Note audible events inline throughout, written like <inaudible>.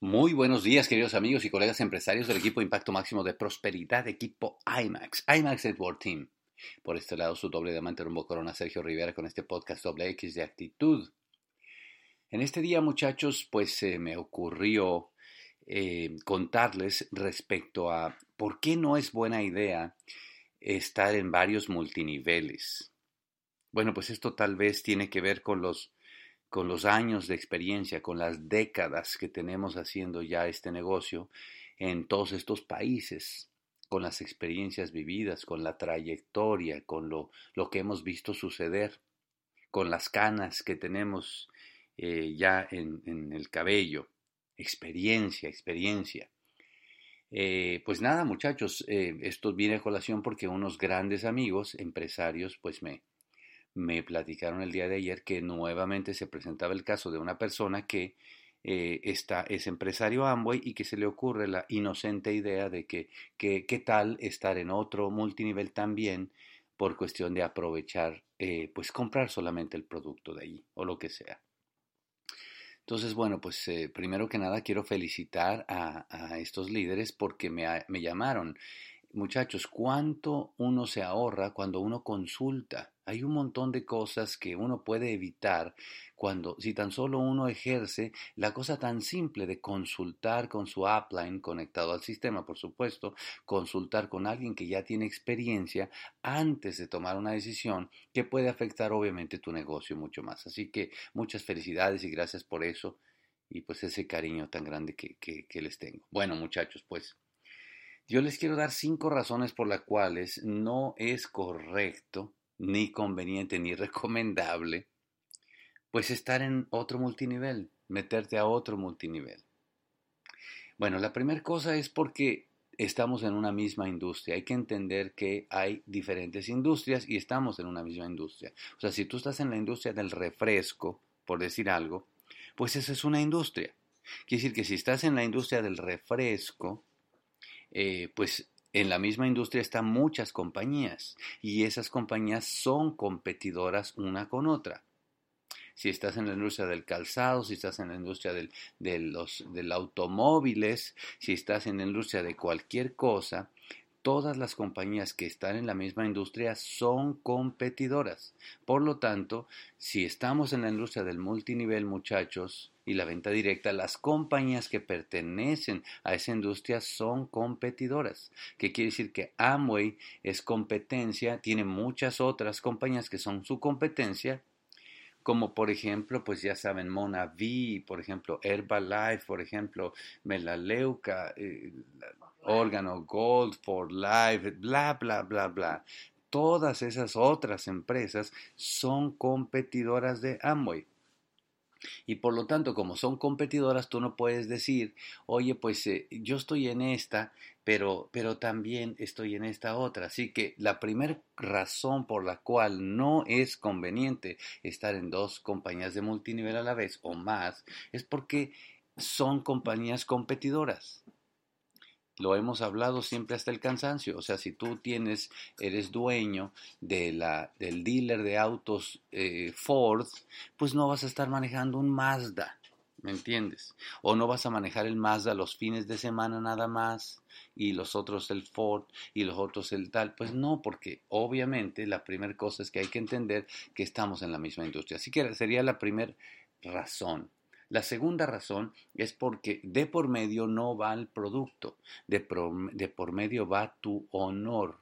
Muy buenos días, queridos amigos y colegas empresarios del equipo Impacto Máximo de Prosperidad, equipo IMAX, IMAX Network Team. Por este lado, su doble diamante rumbo corona, Sergio Rivera, con este podcast doble X de actitud. En este día, muchachos, pues se me ocurrió eh, contarles respecto a por qué no es buena idea estar en varios multiniveles. Bueno, pues esto tal vez tiene que ver con los con los años de experiencia, con las décadas que tenemos haciendo ya este negocio en todos estos países, con las experiencias vividas, con la trayectoria, con lo, lo que hemos visto suceder, con las canas que tenemos eh, ya en, el cabello. Experiencia, experiencia. Eh, pues nada, muchachos, eh, esto viene a colación porque unos grandes amigos, empresarios, pues me, me platicaron el día de ayer que nuevamente se presentaba el caso de una persona que eh, está, es empresario Amway y que se le ocurre la inocente idea de que qué tal estar en otro multinivel también por cuestión de aprovechar, eh, pues comprar solamente el producto de allí o lo que sea. Entonces, bueno, pues eh, primero que nada quiero felicitar a, a estos líderes porque me, me llamaron muchachos, cuánto uno se ahorra cuando uno consulta. Hay un montón de cosas que uno puede evitar cuando, si tan solo uno ejerce la cosa tan simple de consultar con su upline conectado al sistema, por supuesto, consultar con alguien que ya tiene experiencia antes de tomar una decisión que puede afectar obviamente tu negocio mucho más. Así que muchas felicidades y gracias por eso y pues ese cariño tan grande que, que les tengo. Bueno, muchachos, pues yo les quiero dar cinco razones por las cuales no es correcto, ni conveniente, ni <laughs> recomendable, pues estar en otro multinivel, meterte a otro multinivel. Bueno, la primera cosa es porque estamos en una misma industria. Hay que entender que hay diferentes industrias y estamos en una misma industria. O sea, si tú estás en la industria del refresco, por decir algo, pues esa es una industria. Quiere decir que si estás en la industria del refresco, eh, pues en la misma industria están muchas compañías y esas compañías son competidoras una con otra. Si estás en la industria del calzado, si estás en la industria del, de los del automóviles, si estás en la industria de cualquier cosa, todas las compañías que están en la misma industria son competidoras. Por lo tanto, si estamos en la industria del multinivel, muchachos, y la venta directa, las compañías que pertenecen a esa industria son competidoras. ¿Qué quiere decir? Que Amway es competencia, tiene muchas otras compañías que son su competencia, como por ejemplo, pues ya saben, Mona V, por ejemplo, Herbalife, por ejemplo, Melaleuca, eh, Órgano Gold for Life, bla, bla, bla, bla. Todas esas otras empresas son competidoras de Amway. Y por lo tanto, como son competidoras, tú no puedes decir, oye, pues eh, yo estoy en esta, pero, pero también estoy en esta otra. Así que la primera razón por la cual no es conveniente estar en dos compañías de multinivel a la vez o más es porque son compañías competidoras lo hemos hablado siempre hasta el cansancio. O sea, si tú tienes, eres dueño de la, del dealer de autos eh, Ford, pues no vas a estar manejando un Mazda, ¿me entiendes? O no vas a manejar el Mazda los fines de semana nada más y los otros el Ford y los otros el tal. Pues no, porque obviamente la primera cosa es que hay que entender que estamos en la misma industria. Así que sería la primera razón. La segunda razón es porque de por medio no va el producto, de por, medio va tu honor,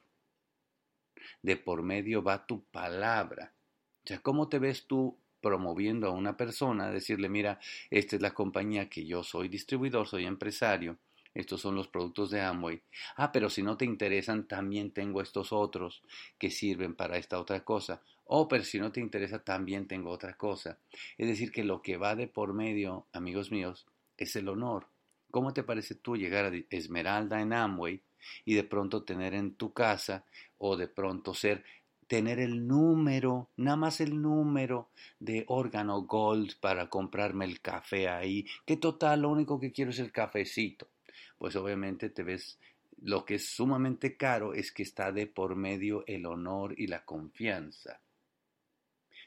de por medio va tu palabra. O sea, ¿cómo te ves tú promoviendo a una persona, decirle, mira, esta es la compañía que yo soy distribuidor, soy empresario, estos son los productos de Amway. Ah, pero si no te interesan, también tengo estos otros que sirven para esta otra cosa. Oh, pero si no te interesa, también tengo otra cosa. Es decir, que lo que va de por medio, amigos míos, es el honor. ¿Cómo te parece tú llegar a Esmeralda en Amway y de pronto tener en tu casa o de pronto ser tener el número, nada más el número de órgano gold para comprarme el café ahí, que total lo único que quiero es el cafecito pues obviamente te ves, lo que es sumamente caro es que está de por medio el honor y la confianza.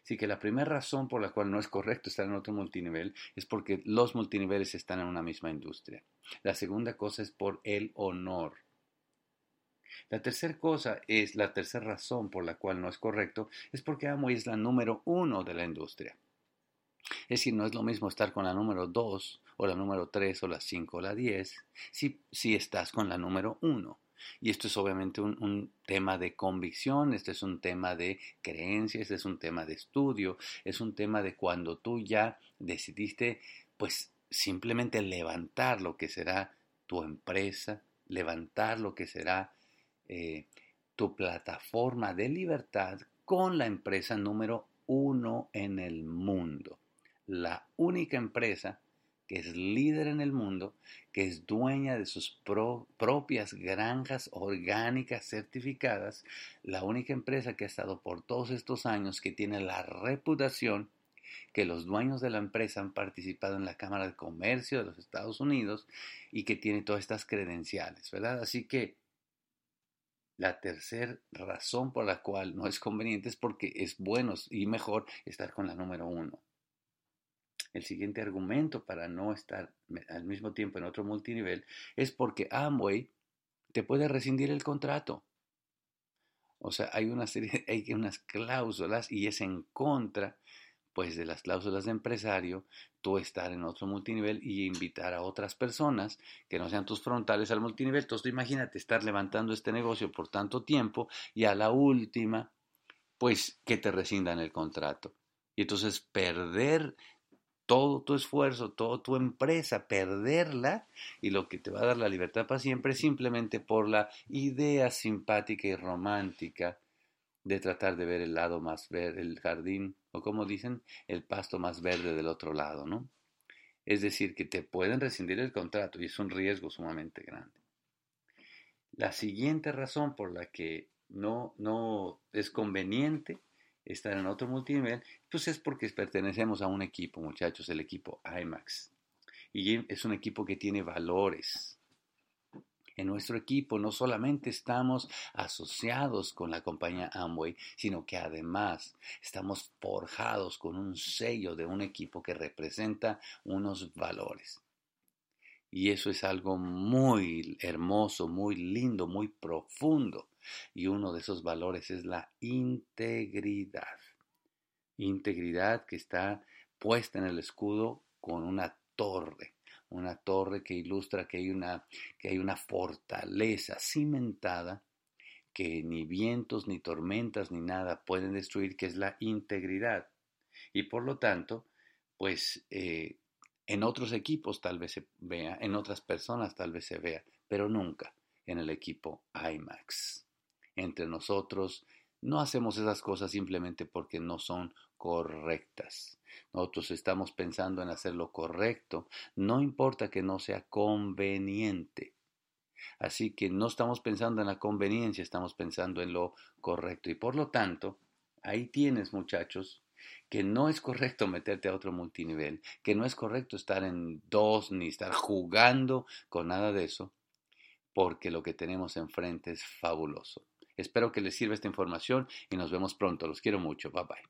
Así que la primera razón por la cual no es correcto estar en otro multinivel es porque los multiniveles están en una misma industria. La segunda cosa es por el honor. La tercera cosa es, la tercera razón por la cual no es correcto, es porque Amway es la número uno de la industria. Es decir, no es lo mismo estar con la número 2 o la número 3 o la 5 o la 10 si, si estás con la número 1. Y esto es obviamente un, un, tema de convicción, este es un tema de creencias, este es un tema de estudio, es un tema de cuando tú ya decidiste, pues simplemente levantar lo que será tu empresa, levantar lo que será eh, tu plataforma de libertad con la empresa número uno en el mundo. La única empresa que es líder en el mundo, que es dueña de sus propias granjas orgánicas certificadas, la única empresa que ha estado por todos estos años, que tiene la reputación que los dueños de la empresa han participado en la Cámara de Comercio de los Estados Unidos y que tiene todas estas credenciales, ¿verdad? Así que la tercera razón por la cual no es conveniente es porque es bueno y mejor estar con la número uno. El siguiente argumento para no estar al mismo tiempo en otro multinivel es porque Amway te puede rescindir el contrato. O sea, hay una serie, <laughs> hay unas cláusulas y es en contra pues de las cláusulas de empresario, tú estar en otro multinivel y invitar a otras personas que no sean tus frontales al multinivel. Entonces imagínate estar levantando este negocio por tanto tiempo y a la última, pues que te rescindan el contrato. Y entonces perder todo tu esfuerzo, toda tu empresa, perderla y lo que te va a dar la libertad para siempre simplemente por la idea simpática y romántica de tratar de ver el lado más verde, el jardín, o como dicen, el pasto más verde del otro lado, ¿no? Es decir, que te pueden rescindir el contrato y es un riesgo sumamente grande. La siguiente razón por la que no, no es conveniente estar en otro multinivel, pues es porque pertenecemos a un equipo, muchachos, el equipo IMAX. Y es un equipo que tiene valores, en nuestro equipo no solamente estamos asociados con la compañía Amway, sino que además estamos forjados con un sello de un equipo que representa unos valores. Y eso es algo muy hermoso, muy lindo, muy profundo. Y uno de esos valores es la integridad. Integridad que está puesta en el escudo con una torre una torre que ilustra que hay una, que hay una fortaleza cimentada que ni vientos, ni tormentas, ni nada pueden destruir, que es la integridad. Y por lo tanto, pues eh, en otros equipos tal vez se vea, en otras personas tal vez se vea, pero nunca en el equipo IMAX. Entre nosotros no hacemos esas cosas simplemente porque no son correctas. Nosotros estamos pensando en hacer lo correcto, no importa que no sea conveniente. Así que no estamos pensando en la conveniencia, estamos pensando en lo correcto. Y por lo tanto, ahí tienes muchachos que no es correcto meterte a otro multinivel, que no es correcto estar en dos ni estar jugando con nada de eso, porque lo que tenemos enfrente es fabuloso. Espero que les sirva esta información y nos vemos pronto. Los quiero mucho. Bye bye.